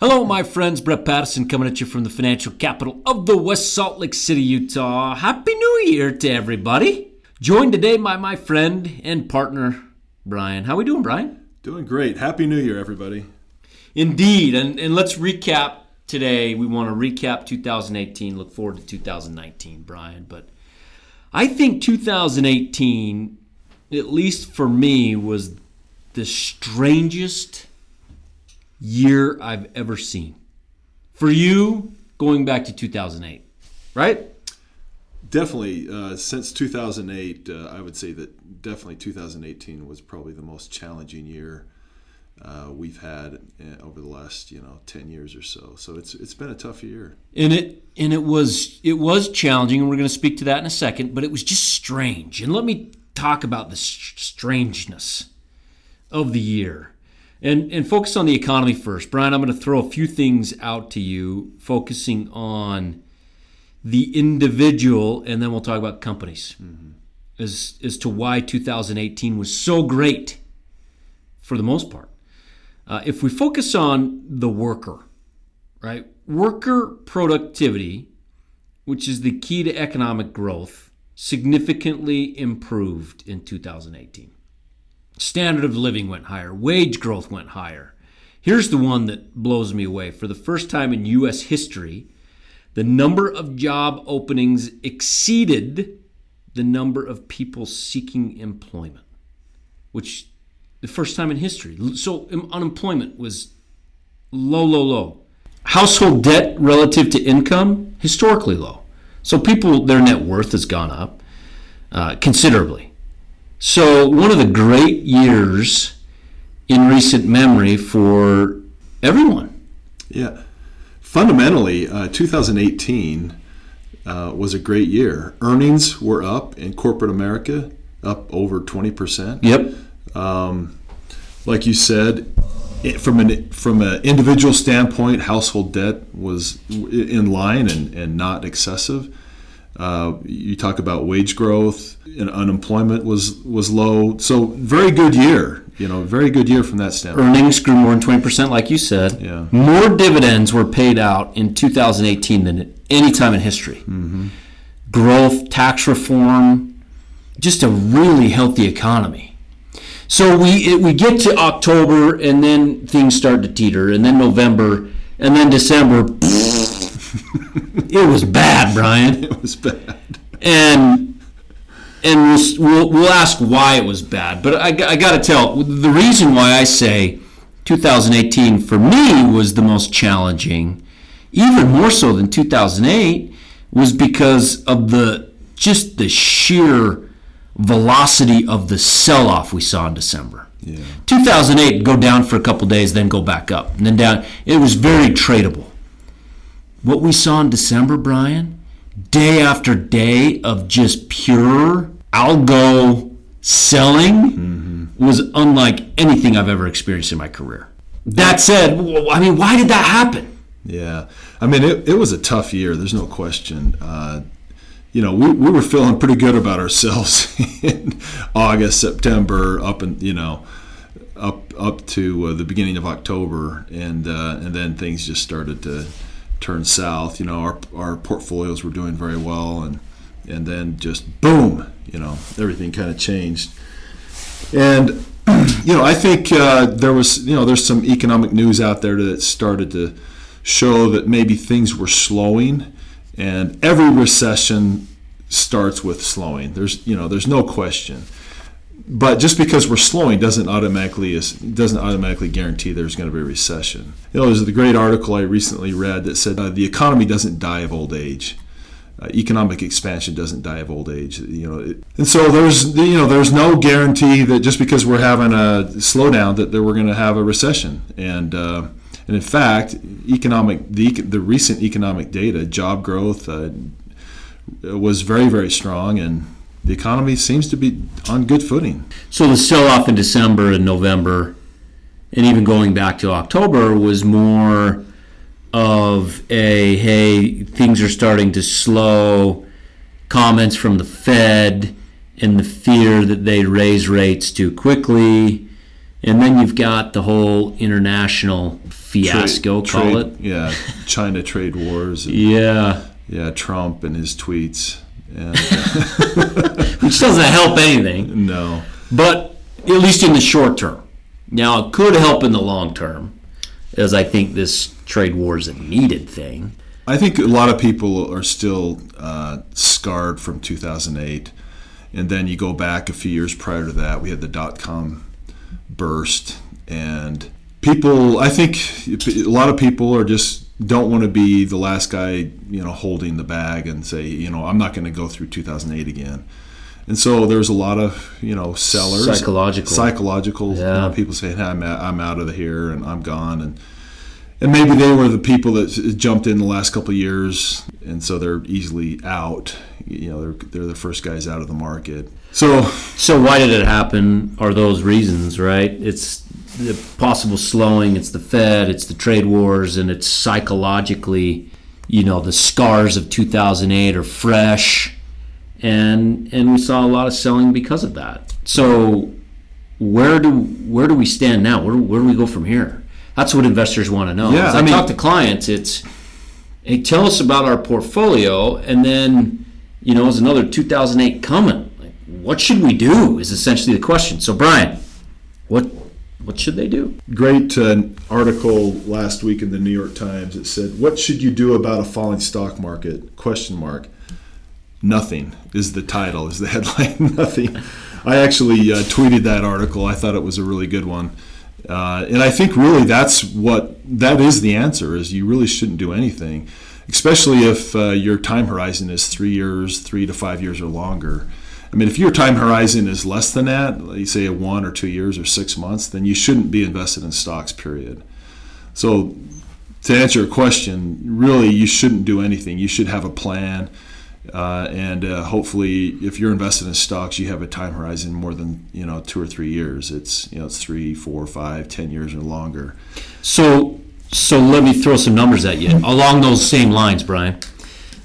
Hello, my friends. Brett Patterson coming at you from the financial capital of the West Salt Lake City, Utah. Happy New Year to everybody. Joined today by my friend and partner, Brian. How we doing, Brian? Doing great. Happy New Year, everybody. Indeed. And, and let's recap today. We want to recap 2018, look forward to 2019, Brian. But I think 2018, at least for me, was the strangest year I've ever seen. For you, going back to 2008, right? Definitely, uh, since 2008, uh, I would say that definitely 2018 was probably the most challenging year uh, we've had uh, over the last you know 10 years or so. So it's it's been a tough year. And it and it was it was challenging, and we're going to speak to that in a second. But it was just strange. And let me talk about the strangeness of the year. And, and focus on the economy first. Brian, I'm going to throw a few things out to you, focusing on the individual, and then we'll talk about companies mm-hmm. as, as to why 2018 was so great for the most part. Uh, if we focus on the worker, right? Worker productivity, which is the key to economic growth, significantly improved in 2018. Standard of living went higher, wage growth went higher. Here's the one that blows me away. For the first time in U.S. history, the number of job openings exceeded the number of people seeking employment, which the first time in history. So unemployment was low, low, low. Household debt relative to income, historically low. So people, their net worth has gone up uh, considerably. So, one of the great years in recent memory for everyone. Yeah. Fundamentally, uh, 2018 uh, was a great year. Earnings were up in corporate America, up over 20%. Yep. Um, like you said, from an from an individual standpoint, household debt was in line and, and not excessive. Uh, you talk about wage growth and unemployment was was low. So very good year. You know, very good year from that standpoint. Earnings grew more than twenty percent, like you said. Yeah. More dividends were paid out in 2018 than at any time in history. Mm-hmm. Growth, tax reform, just a really healthy economy. So we it, we get to October and then things start to teeter, and then November, and then December. It was bad, Brian. It was bad. And and we'll, we'll, we'll ask why it was bad. But I, I got to tell the reason why I say 2018 for me was the most challenging, even more so than 2008, was because of the just the sheer velocity of the sell-off we saw in December. Yeah. 2008 go down for a couple days, then go back up, and then down. It was very tradable what we saw in December, Brian, day after day of just pure algo selling mm-hmm. was unlike anything I've ever experienced in my career. That said, I mean, why did that happen? Yeah. I mean, it, it was a tough year. There's no question. Uh, you know, we, we were feeling pretty good about ourselves in August, September, up and, you know, up up to uh, the beginning of October, and uh, and then things just started to turned south. You know, our our portfolios were doing very well, and and then just boom, you know, everything kind of changed. And you know, I think uh, there was you know there's some economic news out there that started to show that maybe things were slowing, and every recession starts with slowing. There's you know there's no question but just because we're slowing doesn't automatically doesn't automatically guarantee there's going to be a recession. You know, there's a great article I recently read that said uh, the economy doesn't die of old age. Uh, economic expansion doesn't die of old age. You know, it, and so there's you know there's no guarantee that just because we're having a slowdown that, that we're going to have a recession. And uh, and in fact, economic the the recent economic data, job growth uh, was very very strong and the economy seems to be on good footing. So the sell-off in December and November, and even going back to October, was more of a hey, things are starting to slow. Comments from the Fed and the fear that they raise rates too quickly. And then you've got the whole international fiasco, Trade- call trade- it. Yeah, China trade wars. And, Yeah, yeah, Trump and his tweets. Which doesn't help anything, no. but at least in the short term. Now, it could help in the long term, as I think this trade war is a needed thing. I think a lot of people are still uh, scarred from 2008. And then you go back a few years prior to that, we had the dot com burst. And people, I think a lot of people are just don't want to be the last guy, you know, holding the bag and say, you know, I'm not going to go through 2008 again. And so there's a lot of, you know, sellers. Psychological. Psychological. you Yeah. know, people saying, hey, I'm, out, I'm out of here and I'm gone. And and maybe they were the people that jumped in the last couple of years, and so they're easily out. You know, they're they're the first guys out of the market. So So why did it happen? Are those reasons, right? It's the possible slowing, it's the Fed, it's the trade wars, and it's psychologically, you know, the scars of 2008 are fresh, and and we saw a lot of selling because of that. So where do where do we stand now? Where, where do we go from here? That's what investors want to know. Yeah, As I, I mean- talk to clients, it's hey, tell us about our portfolio, and then you know, is another 2008 coming? Like, what should we do? Is essentially the question. So, Brian, what what should they do? great uh, article last week in the New York Times. It said, "What should you do about a falling stock market?" Question mark. Nothing is the title. Is the headline? Nothing. I actually uh, tweeted that article. I thought it was a really good one, uh, and I think really that's what that is the answer. Is you really shouldn't do anything, especially if uh, your time horizon is three years, three to five years or longer. I mean, if your time horizon is less than that, you say a one or two years or six months, then you shouldn't be invested in stocks. Period. So, to answer your question, really, you shouldn't do anything. You should have a plan, uh, and uh, hopefully, if you're invested in stocks, you have a time horizon more than you know two or three years. It's you know it's three, four, five, ten years or longer. So, so let me throw some numbers at you along those same lines, Brian.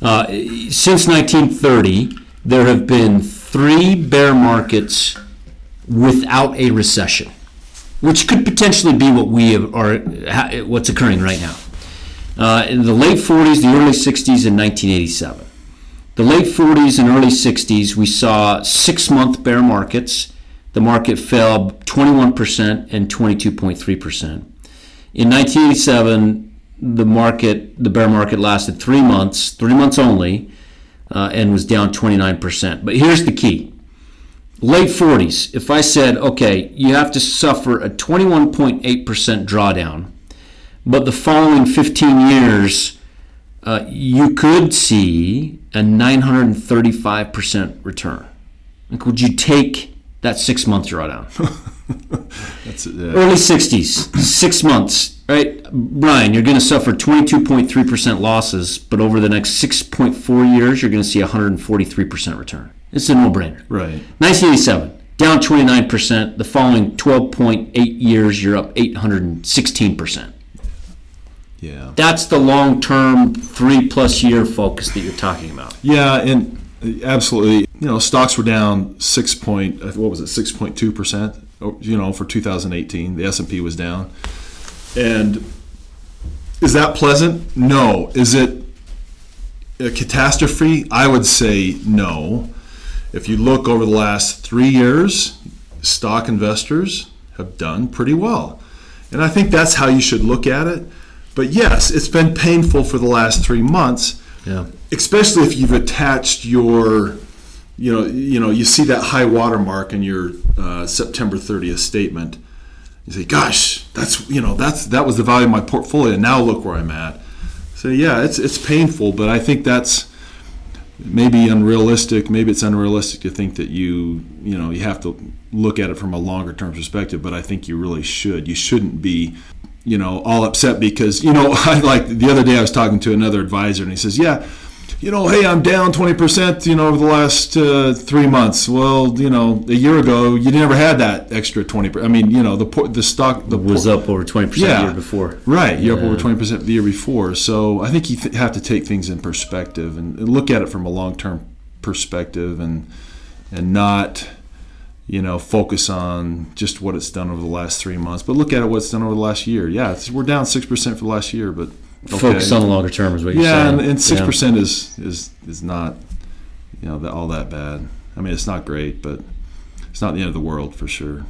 Uh, since 1930, there have been three bear markets without a recession, which could potentially be what we are what's occurring right now. Uh, in the late 40s, the early 60s, and 1987. The late 40s and early 60s, we saw six month bear markets. The market fell 21% and 22.3%. In 1987, the market, the bear market lasted three months, three months only, uh, and was down 29%. But here's the key late 40s, if I said, okay, you have to suffer a 21.8% drawdown, but the following 15 years, uh, you could see a 935% return. Like, would you take that six month drawdown? That's uh, Early 60s, six months, right? Brian, you're going to suffer 22.3% losses, but over the next 6.4 years, you're going to see a 143% return. It's a no brainer. right. 1987, down 29%. The following 12.8 years, you're up 816%. Yeah. That's the long term, three plus year focus that you're talking about. Yeah, and absolutely. You know, stocks were down six point. What was it? Six point two percent. You know, for 2018, the S and P was down. And is that pleasant? No. Is it a catastrophe? I would say no. If you look over the last three years, stock investors have done pretty well. And I think that's how you should look at it. But yes, it's been painful for the last three months Yeah. especially if you've attached your you know you know you see that high water mark in your uh, September 30th statement. You say gosh that's you know that's that was the value of my portfolio. Now look where I'm at. So yeah it's it's painful but I think that's maybe unrealistic. Maybe it's unrealistic to think that you you know you have to look at it from a longer term perspective but I think you really should. You shouldn't be you know all upset because you know I like the other day I was talking to another advisor and he says yeah you know hey I'm down 20% you know over the last uh, three months well you know a year ago you never had that extra 20% I mean you know the por- the stock the Was por- up over 20% the year before. Right, you're up over twenty percent the year before. So I think you th- have to take things in perspective and, and look at it from a long term perspective, and and not you know, focus on just what it's done over the last three months, but look at it what's done over the last year. Yeah, it's, we're down six percent for the last year, but okay. Focus on the longer term is what you're yeah, saying. and- and six Yeah. percent is is is not you know all that bad. I mean, it's not great, but it's not the end of the world for sure.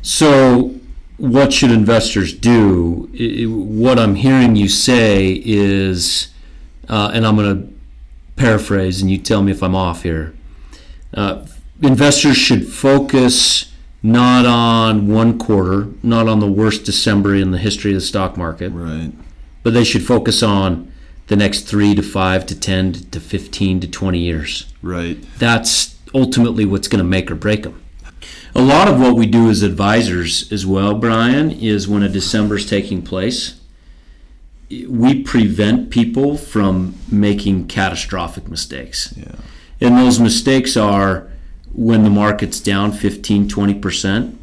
So, what should investors do? What I'm hearing you say is, uh, and I'm going to paraphrase, and you tell me if I'm off here. Uh, investors should focus not on one quarter, not on the worst December in the history of the stock market, Right. but they should focus on the next three to five to 10 to 15 to 20 years Right. that's ultimately what's going to make or break them. A lot of what we do as advisors as well, Brian, is when a December is taking place, we prevent people from making catastrophic mistakes. Yeah. And those mistakes are when the market's down 15, 20%,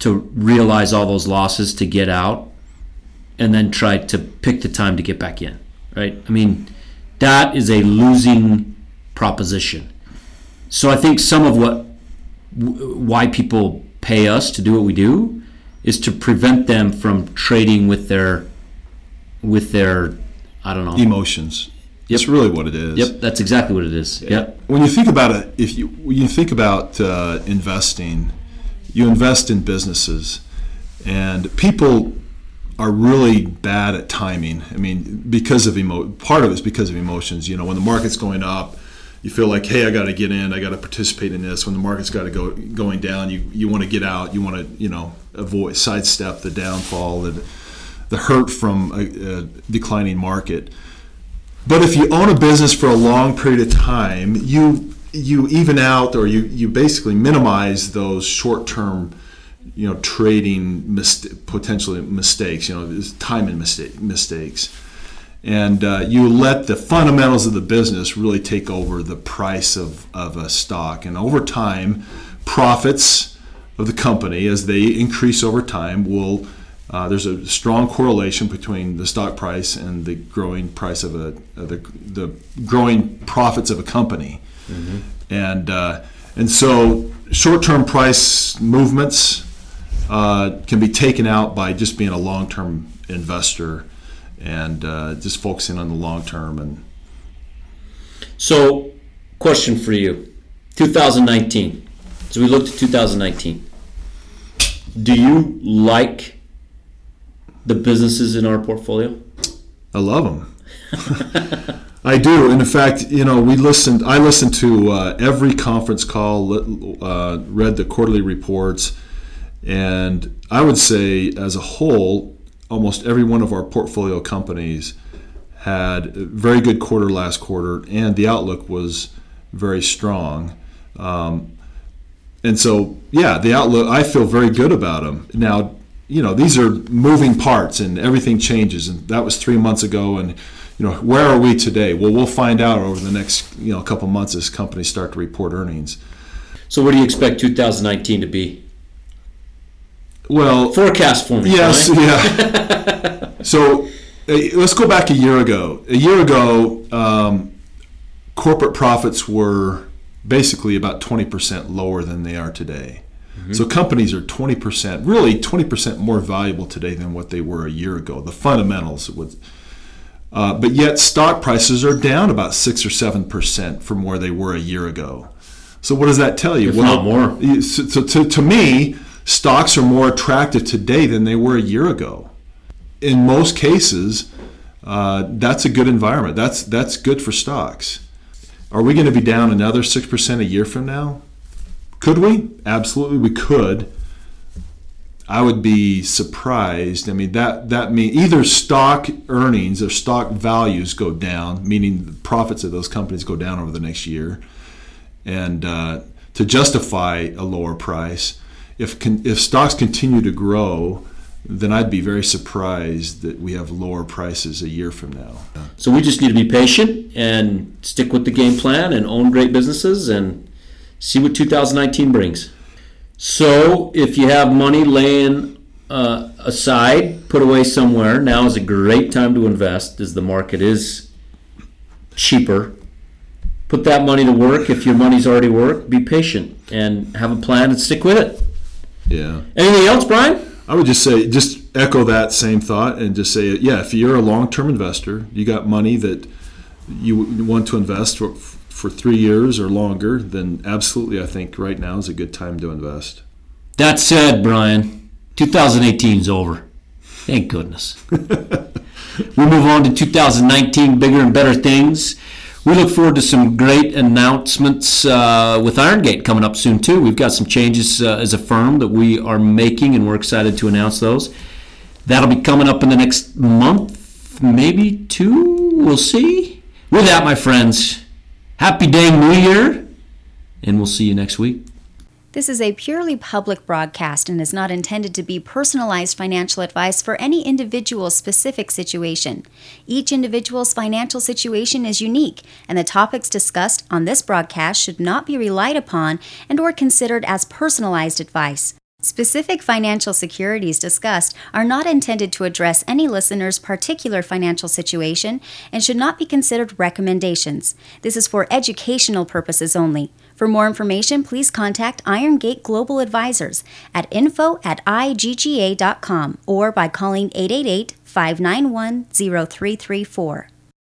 to realize all those losses to get out and then try to pick the time to get back in, right? I mean, that is a losing proposition. So I think some of what why people pay us to do what we do is to prevent them from trading with their with their I don't know. Emotions. That's really what it is. Yep, that's exactly what it is. Yep. When you think about it, if you when you think about uh, investing, you invest in businesses, and people are really bad at timing. I mean, because of emo. Part of it's because of emotions. You know, when the market's going up, you feel like, hey, I got to get in. I got to participate in this. When the market's got to go going down, you you want to get out. You want to you know avoid sidestep the downfall, the the hurt from a, a declining market. But if you own a business for a long period of time, you you even out or you, you basically minimize those short term, you know, trading potentially mistakes. You know, there's timing mistake, mistakes, and uh, you let the fundamentals of the business really take over the price of, of a stock. And over time, profits of the company as they increase over time will uh, there's a strong correlation between the stock price and the growing price of a of the, the growing profits of a company, and uh, and so short-term price movements uh, can be taken out by just being a long-term investor and uh, just focusing on the long term and So, question for you 2019. So, we looked at 2019. Do you like the businesses in our portfolio? I love them. I do, and in fact, you know, we listened. I listened to uh, every conference call, uh, read the quarterly reports, and I would say, as a whole, almost every one of our portfolio companies had a very good quarter last quarter, and the outlook was very strong. Um, and so, yeah, the outlook, I feel very good about them. Now, you know, these are moving parts and everything changes. And that was three months ago. And, you know, where are we today? Well, we'll find out over the next, you know, couple months as companies start to report earnings. So, what do you expect 2019 to be? Well, Forecast for me. Yes, Brian. yeah. so uh, let's go back a year ago. A year ago, um, corporate profits were basically about 20% lower than they are today. So companies are 20%, really 20% more valuable today than what they were a year ago. The fundamentals would. Uh, but yet, stock prices are down about six or seven percent from where they were a year ago. So, what does that tell you? If not more. So, so to, to me, stocks are more attractive today than they were a year ago. In most cases, uh, that's a good environment. That's that's good for stocks. Are we going to be down another six percent a year from now? Could we? Absolutely, we could. I would be surprised. I mean, that that mean either stock earnings or stock values go down, meaning the profits of those companies go down over the next year, and uh, to justify a lower price. If con- if stocks continue to grow, then I'd be very surprised that we have lower prices a year from now. So, we just need to be patient and stick with the game plan and own great businesses and see what 2019 brings. So, if you have money laying uh, aside, put away somewhere, now is a great time to invest as the market is cheaper. Put that money to work. If your money's already worked, be patient and have a plan and stick with it. Yeah. Anything else, Brian? I would just say, just echo that same thought and just say, yeah, if you're a long term investor, you got money that you want to invest for, for three years or longer, then absolutely, I think right now is a good time to invest. That said, Brian, 2018 is over. Thank goodness. we move on to 2019, bigger and better things. We look forward to some great announcements uh, with Irongate coming up soon, too. We've got some changes uh, as a firm that we are making, and we're excited to announce those. That'll be coming up in the next month, maybe two. We'll see. With that, my friends, happy New Year, and we'll see you next week. This is a purely public broadcast and is not intended to be personalized financial advice for any individual's specific situation. Each individual's financial situation is unique, and the topics discussed on this broadcast should not be relied upon and or considered as personalized advice. Specific financial securities discussed are not intended to address any listener's particular financial situation and should not be considered recommendations. This is for educational purposes only. For more information, please contact Irongate Global Advisors at info at igga.com or by calling 888 591 0334.